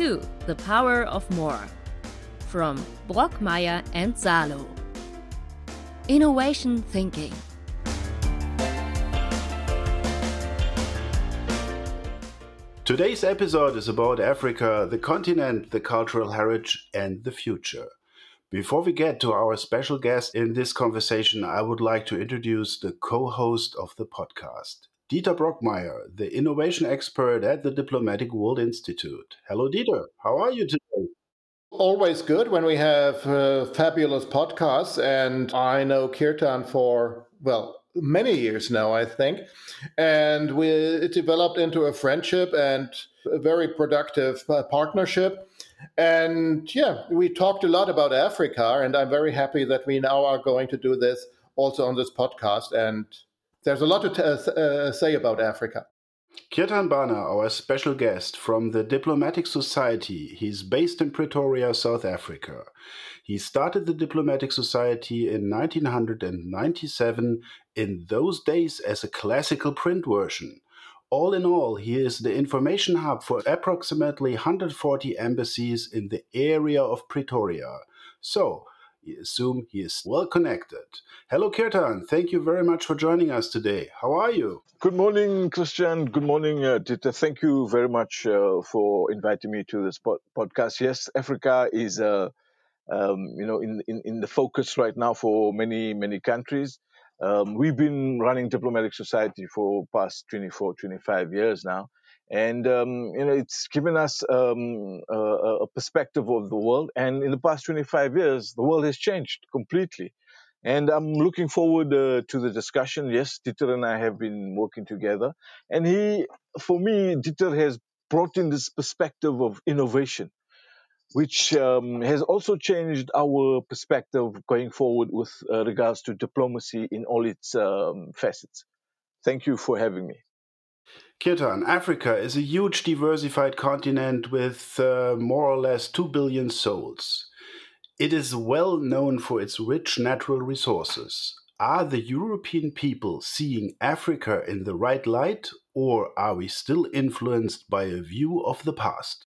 to The Power of More from Brockmeyer and Salo. Innovation Thinking. Today's episode is about Africa, the continent, the cultural heritage, and the future. Before we get to our special guest in this conversation, I would like to introduce the co host of the podcast, Dieter Brockmeyer, the innovation expert at the Diplomatic World Institute. Hello, Dieter. How are you today? Always good when we have uh, fabulous podcasts, and I know Kirtan for, well, many years now, I think. And we, it developed into a friendship and a very productive uh, partnership. And yeah, we talked a lot about Africa, and I'm very happy that we now are going to do this also on this podcast. And there's a lot to t- uh, say about Africa. Kirtan Bhana, our special guest from the Diplomatic Society, he's based in Pretoria, South Africa. He started the Diplomatic Society in 1997, in those days as a classical print version. All in all, he is the information hub for approximately 140 embassies in the area of Pretoria. So, assume he is well connected. Hello, Kirtan. Thank you very much for joining us today. How are you? Good morning, Christian. Good morning, uh, Dieter. Thank you very much uh, for inviting me to this pod- podcast. Yes, Africa is, uh, um, you know, in, in, in the focus right now for many, many countries. Um, we've been running Diplomatic Society for past 24, 25 years now. And, um, you know, it's given us um, a, a, perspective of the world. And in the past 25 years, the world has changed completely. And I'm looking forward uh, to the discussion. Yes, Dieter and I have been working together. And he, for me, Dieter has brought in this perspective of innovation which um, has also changed our perspective going forward with uh, regards to diplomacy in all its um, facets. Thank you for having me. Kirtan, Africa is a huge diversified continent with uh, more or less 2 billion souls. It is well known for its rich natural resources. Are the European people seeing Africa in the right light, or are we still influenced by a view of the past?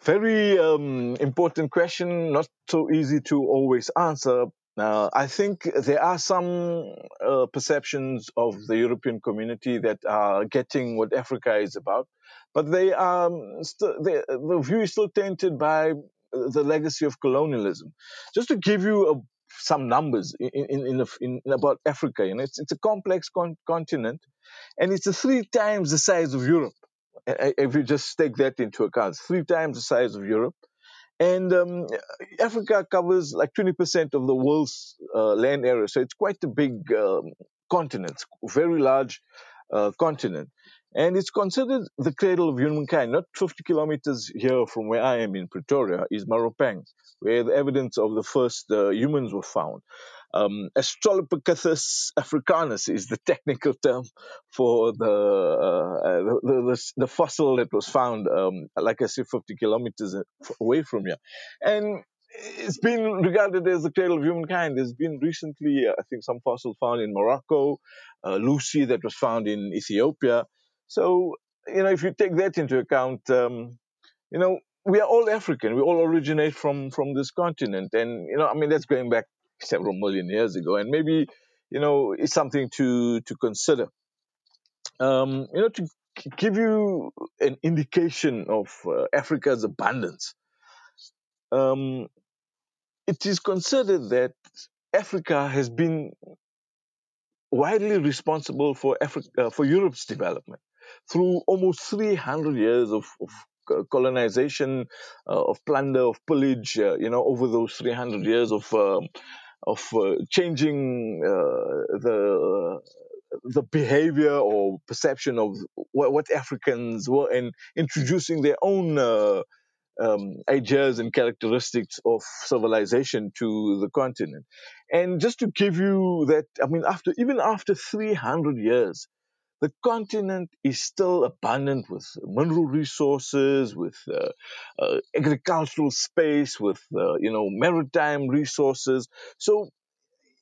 Very um, important question, not so easy to always answer. Uh, I think there are some uh, perceptions of the European community that are getting what Africa is about, but they are um, st- they, the view is still tainted by the legacy of colonialism. Just to give you a, some numbers in, in, in, in, about Africa, you know, it's, it's a complex con- continent, and it's three times the size of Europe if you just take that into account, three times the size of Europe. And um, Africa covers like 20% of the world's uh, land area. So it's quite a big um, continent, very large uh, continent. And it's considered the cradle of humankind. Not 50 kilometers here from where I am in Pretoria is Maropeng, where the evidence of the first uh, humans were found. Um, Australopithecus africanus is the technical term for the, uh, the, the, the, fossil that was found, um, like I said, 50 kilometers away from here. And it's been regarded as the cradle of humankind. There's been recently, uh, I think, some fossil found in Morocco, uh, Lucy that was found in Ethiopia. So, you know, if you take that into account, um, you know, we are all African. We all originate from from this continent, and you know, I mean, that's going back several million years ago, and maybe you know it's something to to consider. Um, you know, to give you an indication of uh, Africa's abundance, um, it is considered that Africa has been widely responsible for Africa, uh, for Europe's development through almost 300 years of, of colonization, uh, of plunder, of pillage, uh, you know, over those 300 years of um, of uh, changing uh, the the behavior or perception of what, what, Africans were and introducing their own uh, um, ideas and characteristics of civilization to the continent. And just to give you that, I mean, after even after 300 years, the continent is still abundant with mineral resources, with uh, uh, agricultural space, with uh, you know maritime resources. So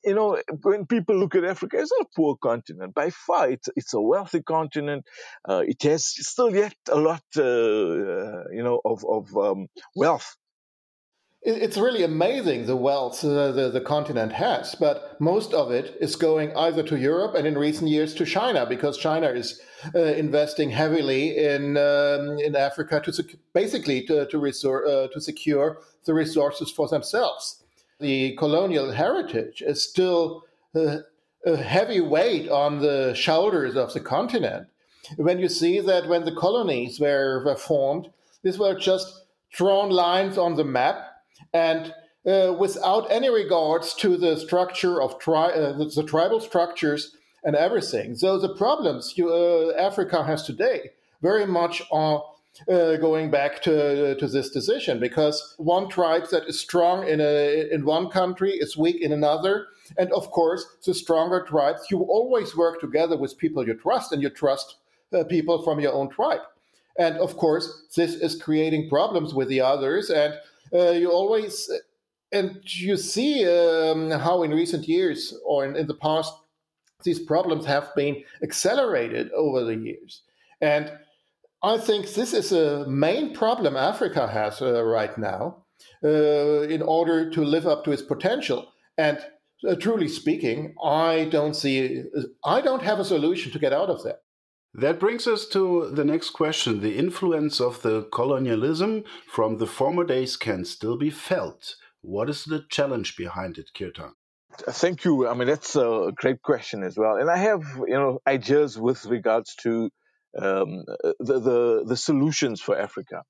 you know, when people look at Africa, it's not a poor continent. By far, it's, it's a wealthy continent. Uh, it has still yet a lot, uh, uh, you know, of, of um, wealth it's really amazing the wealth uh, the, the continent has, but most of it is going either to Europe and in recent years to China because China is uh, investing heavily in um, in Africa to sec- basically to to, resor- uh, to secure the resources for themselves. The colonial heritage is still uh, a heavy weight on the shoulders of the continent. When you see that when the colonies were, were formed, these were just drawn lines on the map and uh, without any regards to the structure of tri- uh, the, the, tribal structures and everything. So the problems you, uh, Africa has today very much are uh, going back to, to this decision because one tribe that is strong in a in one country is weak in another, and of course the stronger tribes you always work together with people you trust and you trust uh, people from your own tribe, and of course this is creating problems with the others and uh, you always and you see um, how in recent years or in, in, the past these problems have been accelerated over the years. And i think this is a main problem africa has uh, right now uh, in order to live up to its potential. And uh, truly speaking i don't see i don't have a solution to get out of that that brings us to the next question. The influence of the colonialism from the former days can still be felt. What is the challenge behind it, Kirtan? Thank you. I mean, that's a great question as well. And I have, you know, ideas with regards to um, the, the, the solutions for Africa.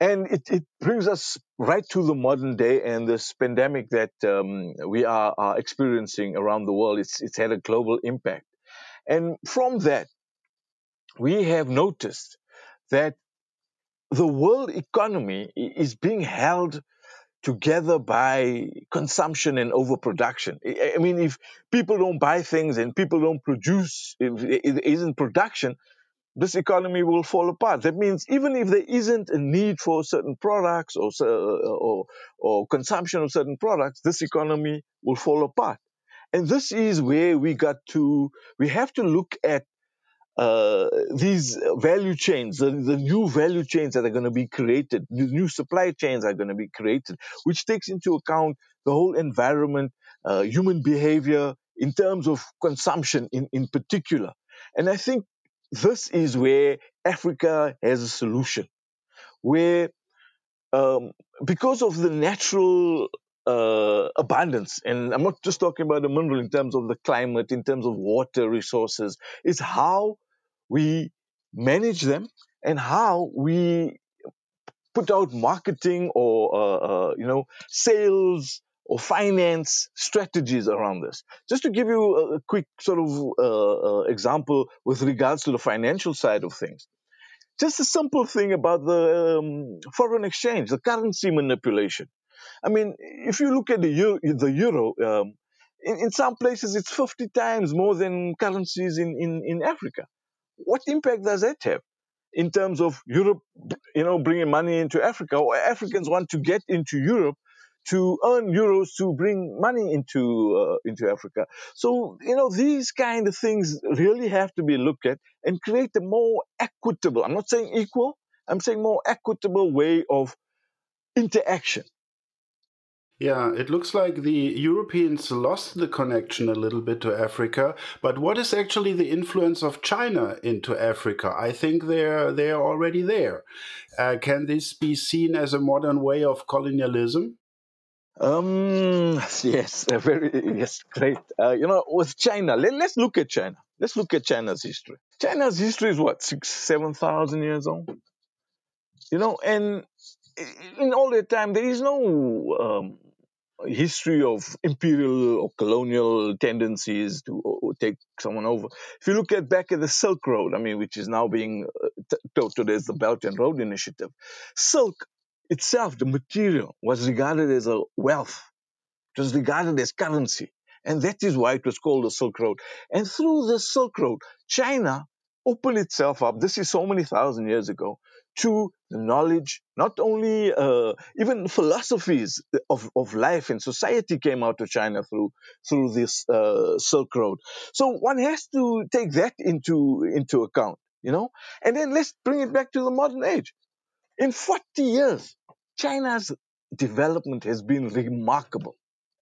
And it, it brings us right to the modern day and this pandemic that um, we are, are experiencing around the world. It's, it's had a global impact. And from that, we have noticed that the world economy is being held together by consumption and overproduction. I mean, if people don't buy things and people don't produce, if it isn't production, this economy will fall apart. That means even if there isn't a need for certain products or, or, or consumption of certain products, this economy will fall apart. And this is where we got to, we have to look at uh, these value chains, the, the, new value chains that are going to be created, the new supply chains are going to be created, which takes into account the whole environment, uh, human behavior in terms of consumption in, in particular. And I think this is where Africa has a solution, where um, because of the natural uh, abundance, and I'm not just talking about the mineral in terms of the climate, in terms of water resources, is how we manage them and how we put out marketing or uh, uh, you know sales or finance strategies around this. Just to give you a, quick sort of uh, uh, example with regards to the financial side of things, just a simple thing about the um, foreign exchange, the currency manipulation. I mean, if you look at the euro, the euro um, in, in, some places it's 50 times more than currencies in, in, in Africa. What impact does that have in terms of Europe, you know, bringing money into Africa, or Africans want to get into Europe to earn euros to bring money into uh, into Africa. So you know these kind of things really have to be looked at and create a more equitable. I'm not saying equal. I'm saying more equitable way of interaction yeah, it looks like the Europeans lost the connection a little bit to Africa. But what is actually the influence of China into Africa? I think they're they're already there. Uh, can this be seen as a modern way of colonialism? Um, yes, very yes, great. Uh, you know, with China, let, let's look at China. Let's look at China's history. China's history is what six, seven thousand years old. You know, and in all that time, there is no um, history of imperial or colonial tendencies to take someone over. If you look at back at the Silk Road, I mean, which is now being uh, touted as the Belt and Road Initiative, silk itself, the material, was regarded as a wealth. It was regarded as currency. And that is why it was called the Silk Road. And through the Silk Road, China opened itself up. This is so many thousand years ago to knowledge, not only uh, even philosophies of, of life and society came out of China through through this uh, Silk Road. So one has to take that into into account, you know. And then let's bring it back to the modern age. In 40 years, China's development has been remarkable.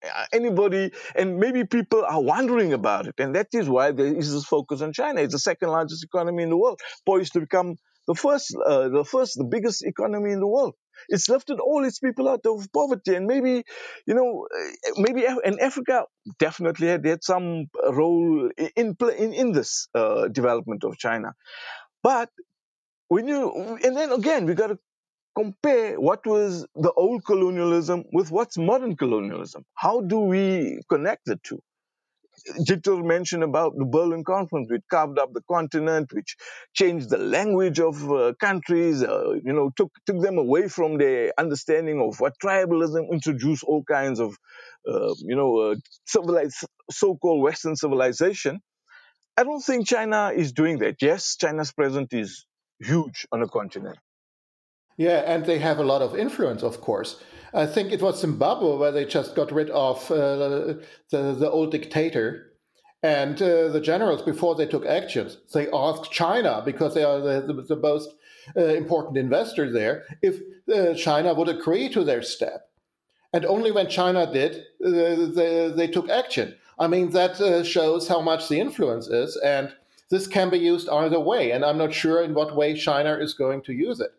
Uh, anybody, and maybe people are wondering about it, and that is why there is this focus on China. It's the second largest economy in the world, poised to become the first, uh, the first, the biggest economy in the world. It's lifted all its people out of poverty, and maybe, you know, uh, maybe in Africa definitely had, had some role in in in this uh, development of China. But when you, and then again, we got to compare what was the old colonialism with what's modern colonialism. How do we connect the two? Jitul mentioned about the Berlin Conference, which carved up the continent, which changed the language of uh, countries, uh, you know, took, took them away from their understanding of what tribalism, introduced all kinds of, uh, you know, uh, civilized, so-called Western civilization. I don't think China is doing that. Yes, China's presence is huge on the continent. Yeah, and they have a lot of influence, of course. I think it was Zimbabwe where they just got rid of uh, the, the old dictator. And uh, the generals, before they took actions, they asked China, because they are the, the, the most uh, important investor there, if uh, China would agree to their step. And only when China did, uh, they, they took action. I mean, that uh, shows how much the influence is. And this can be used either way. And I'm not sure in what way China is going to use it.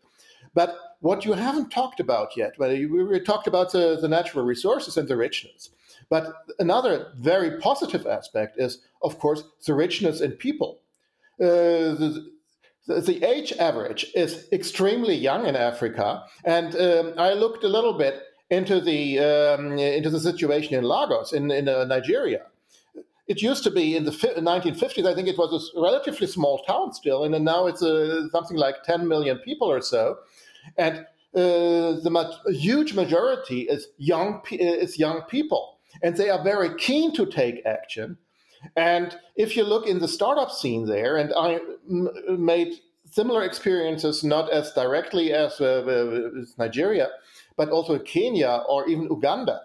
But what you haven't talked about yet, well, we talked about the, the natural resources and the richness. But another very positive aspect is, of course, the richness in people. Uh, the, the age average is extremely young in Africa, and um, I looked a little bit into the um, into the situation in Lagos in in uh, Nigeria. It used to be in the 1950s. I think it was a relatively small town still, and now it's uh, something like 10 million people or so and uh, the ma- huge majority is young is young people, and they are very keen to take action. And if you look in the startup scene there, and I made similar experiences, not as directly as uh, uh Nigeria, but also Kenya or even Uganda.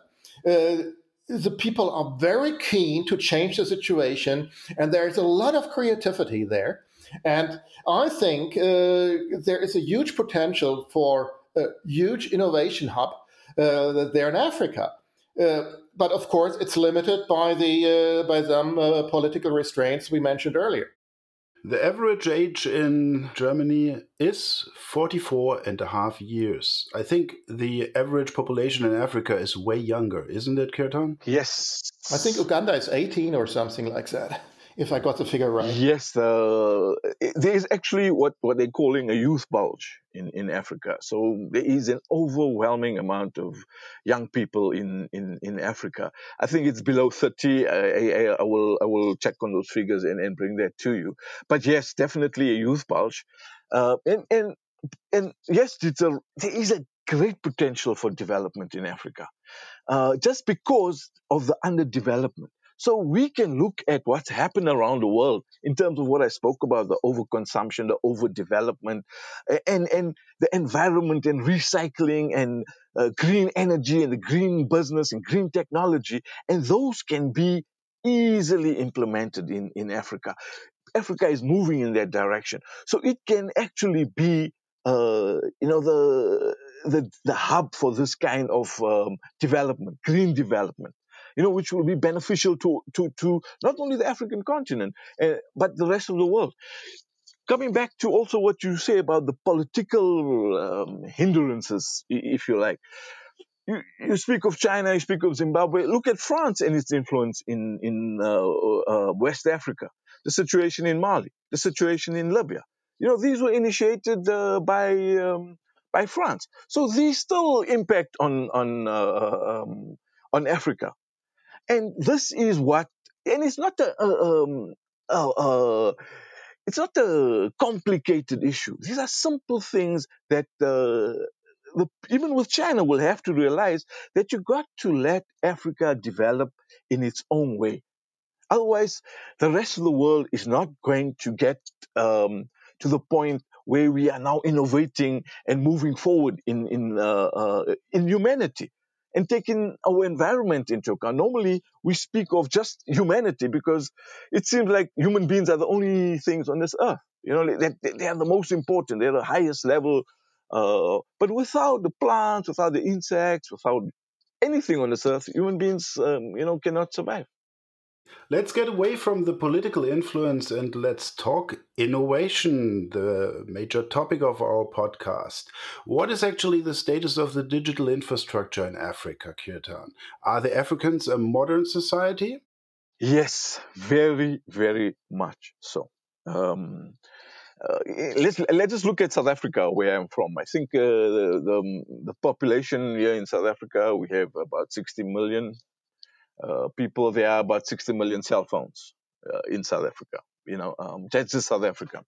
Uh, the people are very keen to change the situation, and there's a lot of creativity there. And I think uh, there is a huge potential for a huge innovation hub uh, there in Africa. Uh, but of course, it's limited by the uh, by some uh, political restraints we mentioned earlier. The average age in Germany is 44 and a half years. I think the average population in Africa is way younger, isn't it, Kirtan? Yes. I think Uganda is 18 or something like that if I got the figure right. Yes, uh, there is actually what, what they're calling a youth bulge in, in Africa. So there is an overwhelming amount of young people in, in, in Africa. I think it's below 30. I, I, I will I will check on those figures and, and bring that to you. But yes, definitely a youth bulge. Uh, and, and, and yes, it's a, there is a great potential for development in Africa. Uh, just because of the underdevelopment. So we can look at what's happened around the world in terms of what I spoke about the overconsumption, the overdevelopment, and, and the environment and recycling and uh, green energy and the green business and green technology. And those can be easily implemented in, in Africa. Africa is moving in that direction. So it can actually be, uh, you know, the, the, the hub for this kind of um, development, green development you know, which will be beneficial to, to, to not only the African continent, uh, but the rest of the world. Coming back to also what you say about the political um, hindrances, if you like. You, you, speak of China, you speak of Zimbabwe. Look at France and its influence in, in uh, uh, West Africa, the situation in Mali, the situation in Libya. You know, these were initiated uh, by um, by France. So these still impact on on uh, um, on Africa. And this is what, and it's not a, um, uh, it's not a complicated issue. These are simple things that uh, the, even with China will have to realize that you got to let Africa develop in its own way. Otherwise, the rest of the world is not going to get um, to the point where we are now innovating and moving forward in in uh, uh, in humanity and taking our environment into account. Normally, we speak of just humanity because it seems like human beings are the only things on this earth. You know, they, they are the most important. They're the highest level. Uh, but without the plants, without the insects, without anything on this earth, human beings, um, you know, cannot survive. Let's get away from the political influence and let's talk innovation, the major topic of our podcast. What is actually the status of the digital infrastructure in Africa, Kirtan? Are the Africans a modern society? Yes, very, very much so. Um, uh, let's let us just look at South Africa, where I'm from. I think uh, the, the, the population here in South Africa we have about 60 million people, there are about 60 million cell phones uh, in South Africa. You know, um, that's just South Africa.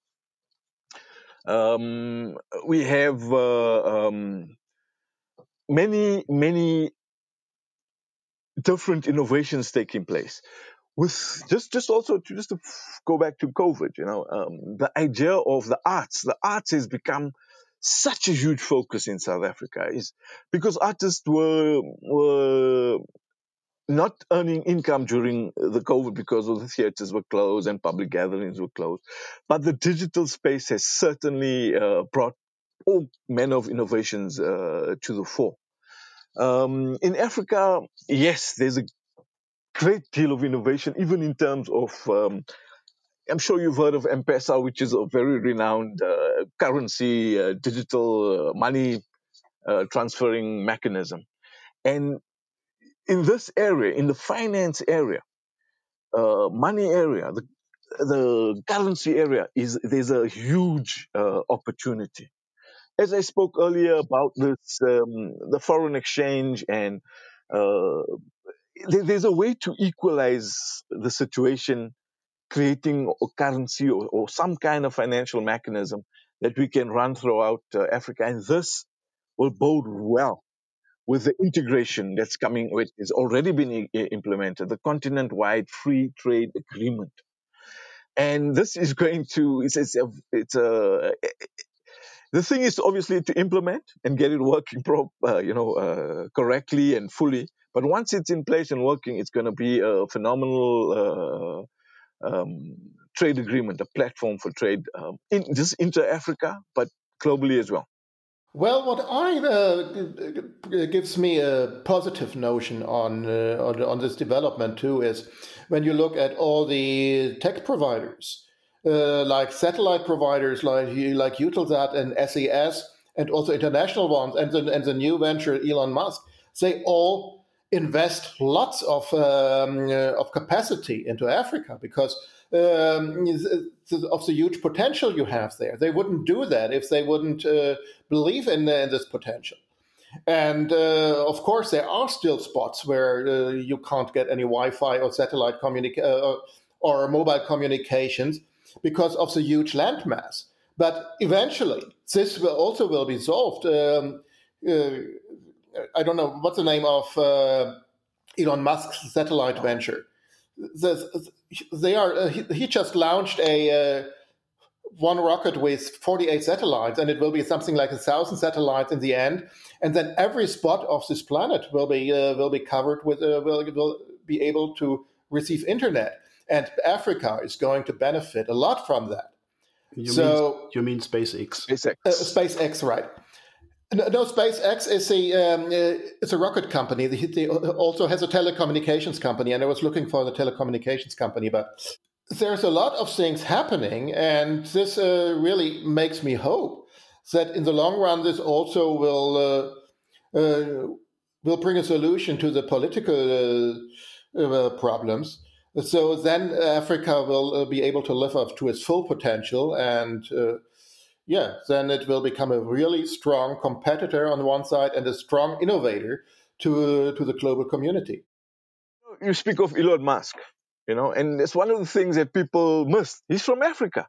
Um, we have uh, um, many, many different innovations taking place. With just, just also to just to go back to COVID, you know, um, the idea of the arts, the arts has become such a huge focus in South Africa is because artists were were not earning income during the COVID because all the theaters were closed and public gatherings were closed. But the digital space has certainly uh, brought all manner of innovations uh, to the fore. Um, in Africa, yes, there's a great deal of innovation, even in terms of. Um, I'm sure you've heard of M-Pesa, which is a very renowned uh, currency, uh, digital uh, money uh, transferring mechanism. And in this area, in the finance area, uh, money area, the, the currency area, is there's a huge uh, opportunity. As I spoke earlier about this, um, the foreign exchange, and uh, there, there's a way to equalize the situation, creating a currency or, or, some kind of financial mechanism that we can run throughout uh, Africa, and this will bode well with the integration that's coming, which has already been implemented, the continent-wide free trade agreement. And this is going to, it's, it's, a, it's a, the thing is obviously to implement and get it working, pro, uh, you know, uh, correctly and fully. But once it's in place and working, it's going to be a phenomenal uh, um, trade agreement, a platform for trade um, in just inter Africa, but globally as well. Well, what I uh, gives me a positive notion on, uh, on on this development too is when you look at all the tech providers, uh, like satellite providers like like Eutelsat and SES, and also international ones, and the, and the new venture Elon Musk, they all invest lots of um, uh, of capacity into Africa because um, of the huge potential you have there. They wouldn't do that if they wouldn't uh, believe in, in, this potential. And uh, of course, there are still spots where uh, you can't get any Wi-Fi or satellite communication uh, or mobile communications because of the huge landmass. But eventually, this will also will be solved. Um, uh, I don't know what's the name of uh, Elon Musk's satellite venture the, they are. Uh, he, he, just launched a uh, one rocket with 48 satellites, and it will be something like a thousand satellites in the end. And then every spot of this planet will be uh, will be covered with uh, will will be able to receive internet. And Africa is going to benefit a lot from that. You so mean, you mean SpaceX? SpaceX, uh, SpaceX, right? No, SpaceX is a um, uh, it's a rocket company. They, also has a telecommunications company, and I was looking for the telecommunications company, but there's a lot of things happening, and this uh, really makes me hope that in the long run, this also will uh, uh will bring a solution to the political uh, uh, problems. So then Africa will be able to live up to its full potential and yeah, then it will become a really strong competitor on one side and a strong innovator to to the global community. You speak of Elon Musk, you know, and it's one of the things that people miss. He's from Africa.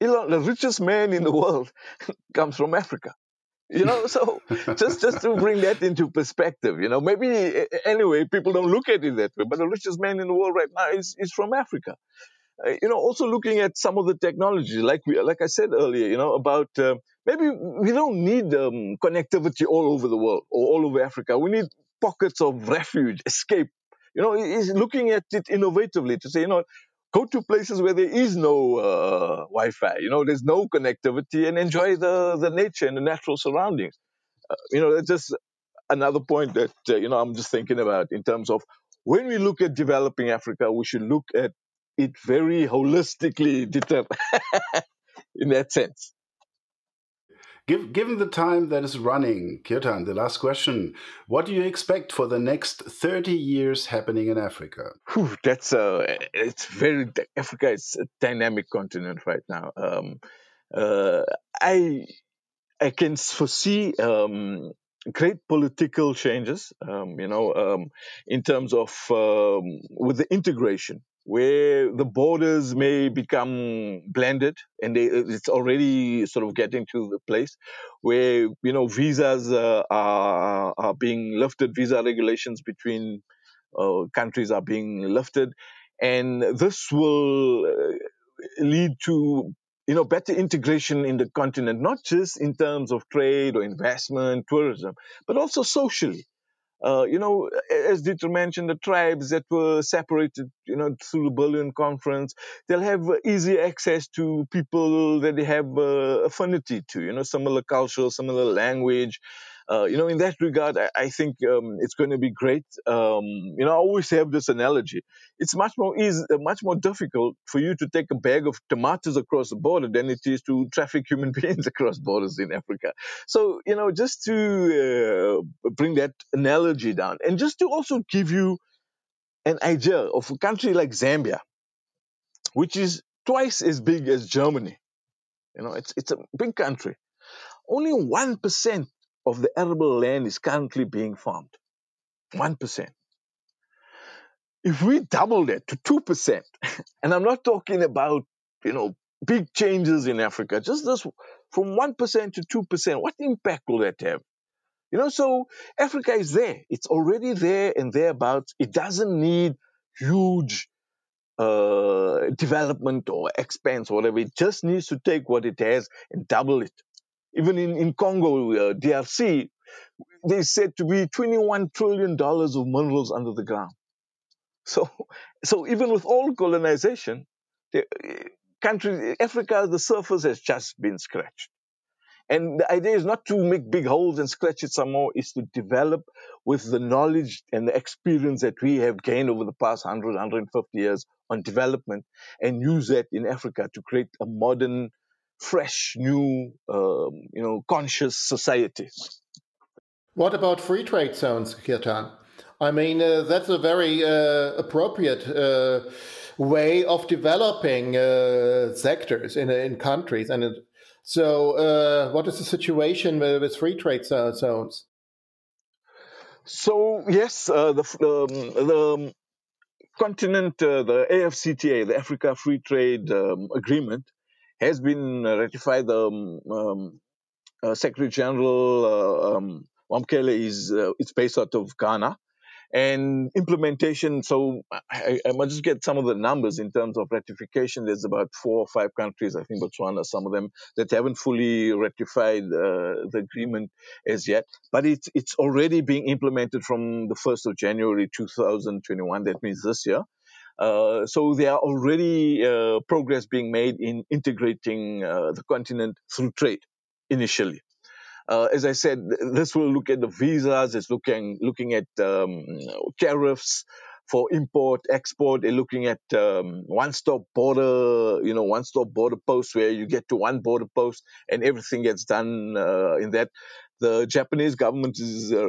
Elon, the richest man in the world, comes from Africa. You know, so just just to bring that into perspective, you know, maybe anyway people don't look at it that way, but the richest man in the world right now is is from Africa. Uh, you know, also looking at some of the technology, like we, like I said earlier, you know, about uh, maybe we don't need um, connectivity all over the world or all over Africa. We need pockets of refuge, escape. You know, he's looking at it innovatively to say, you know, go to places where there is no uh, Wi-Fi. You know, there's no connectivity, and enjoy the the nature and the natural surroundings. Uh, you know, that's just another point that uh, you know I'm just thinking about in terms of when we look at developing Africa, we should look at it very holistically in that sense. Given the time that is running, Kirtan, the last question, what do you expect for the next 30 years happening in Africa? Whew, that's uh, it's very, Africa is a dynamic continent right now. Um, uh, I, I can foresee um, great political changes, um, you know, um, in terms of um, with the integration where the borders may become blended and they, it's already sort of getting to the place where you know visas uh, are, are being lifted visa regulations between uh, countries are being lifted. And this will uh, lead to you know better integration in the continent not just in terms of trade or investment tourism but also socially uh, you know, as Dieter mentioned, the tribes that were separated, you know, through the Berlin Conference, they'll have easy access to people that they have uh, affinity to, you know, similar culture, similar language, uh, you know, in that regard, I, I think um, it's going to be great. Um, you know, I always have this analogy. It's much more easy, uh, much more difficult for you to take a bag of tomatoes across the border than it is to traffic human beings across borders in Africa. So, you know, just to uh, bring that analogy down, and just to also give you an idea of a country like Zambia, which is twice as big as Germany. You know, it's it's a big country. Only one percent of the arable land is currently being farmed. 1%. If we double that to 2%, and I'm not talking about, you know, big changes in Africa, just this from 1% to 2%, what impact will that have? You know, so Africa is there. It's already there and thereabouts. It doesn't need huge uh, development or expense or whatever. It just needs to take what it has and double it even in, in Congo, uh, DRC, they said to be $21 trillion of minerals under the ground. So, so even with all colonization, the country, Africa, the surface has just been scratched. And the idea is not to make big holes and scratch it some more, is to develop with the knowledge and the experience that we have gained over the past 100, 150 years on development and use that in Africa to create a modern fresh, new, um, you know, conscious society. What about free trade zones, Kirtan? I mean, uh, that's a very uh, appropriate uh, way of developing uh, sectors in in countries. And it, so, uh, what is the situation with, with free trade zones? So yes, uh, the um, the continent, the AFCTA, the Africa Free Trade um, Agreement, has been ratified. The um, um, uh, Secretary General uh, um, Wamkele is uh, it's based out of Ghana, and implementation. So I, I must just get some of the numbers in terms of ratification. There's about four or five countries, I think Botswana, some of them that haven't fully ratified uh, the agreement as yet. But it's it's already being implemented from the 1st of January 2021. That means this year. Uh, so there are already uh, progress being made in integrating uh, the continent through trade initially. Uh, as I said, this will look at the visas. It's looking looking at um, tariffs for import, export. They're looking at um, one-stop border, you know, one-stop border posts where you get to one border post and everything gets done uh, in that. The Japanese government is uh,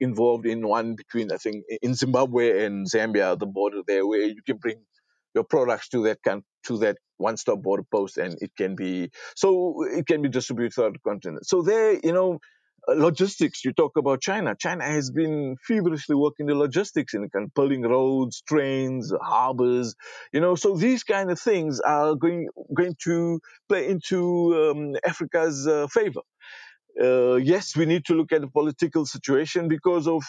involved in one between, I think, in Zimbabwe and Zambia, the border there, where you can bring your products to that can, to that one-stop border post, and it can be so it can be distributed throughout the continent. So there, you know, uh, logistics. You talk about China. China has been feverishly working the logistics in kind of building roads, trains, harbors. You know, so these kind of things are going going to play into um, Africa's uh, favor uh, yes, we need to look at the political situation because of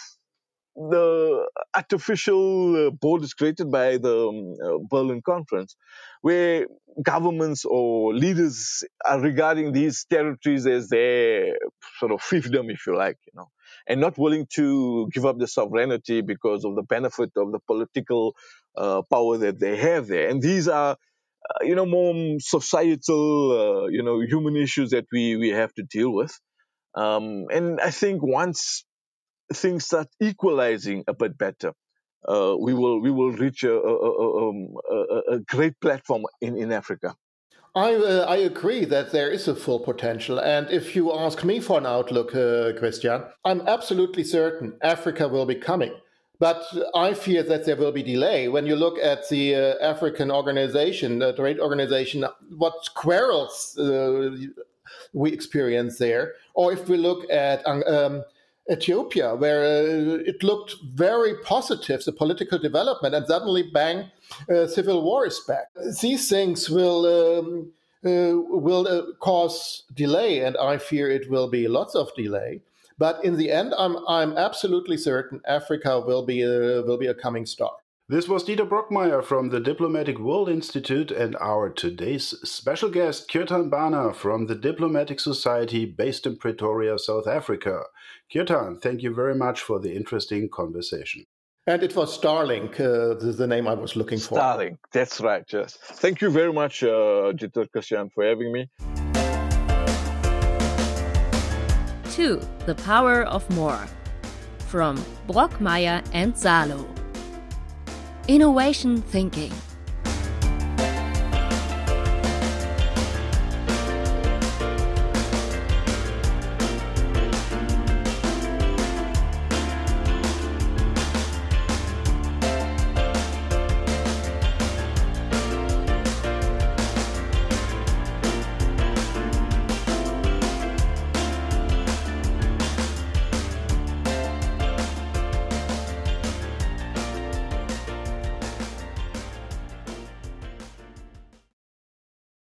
the artificial uh, borders created by the um, uh, Berlin Conference, where governments or leaders are regarding these territories as their sort of fiefdom, if you like, you know, and not willing to give up the sovereignty because of the benefit of the political uh, power that they have there. And these are, uh, you know, more societal, uh, you know, human issues that we, we have to deal with. Um, and I think once things start equalizing a bit better, uh, we will we will reach a, a, um, a, a great platform in, in Africa. I, uh, I agree that there is a full potential. And if you ask me for an outlook, uh, Christian, I'm absolutely certain Africa will be coming. But I fear that there will be delay. When you look at the uh, African organization, the trade organization, what quarrels uh, we experience there, or if we look at um, Ethiopia, where uh, it looked very positive, the political development, and suddenly, bang, uh, civil war is back. These things will um, uh, will uh, cause delay, and I fear it will be lots of delay. But in the end, I'm I'm absolutely certain Africa will be a, will be a coming star. This was Dieter Brockmeyer from the Diplomatic World Institute and our today's special guest, Kirtan Bhana from the Diplomatic Society based in Pretoria, South Africa. Kirtan, thank you very much for the interesting conversation. And it was Starlink, uh, the, the, name I was looking for. Starlink, that's right, yes. Thank you very much, uh, Dieter Christian, for having me. To, The Power of More from Brockmeyer and Salo. Innovation Thinking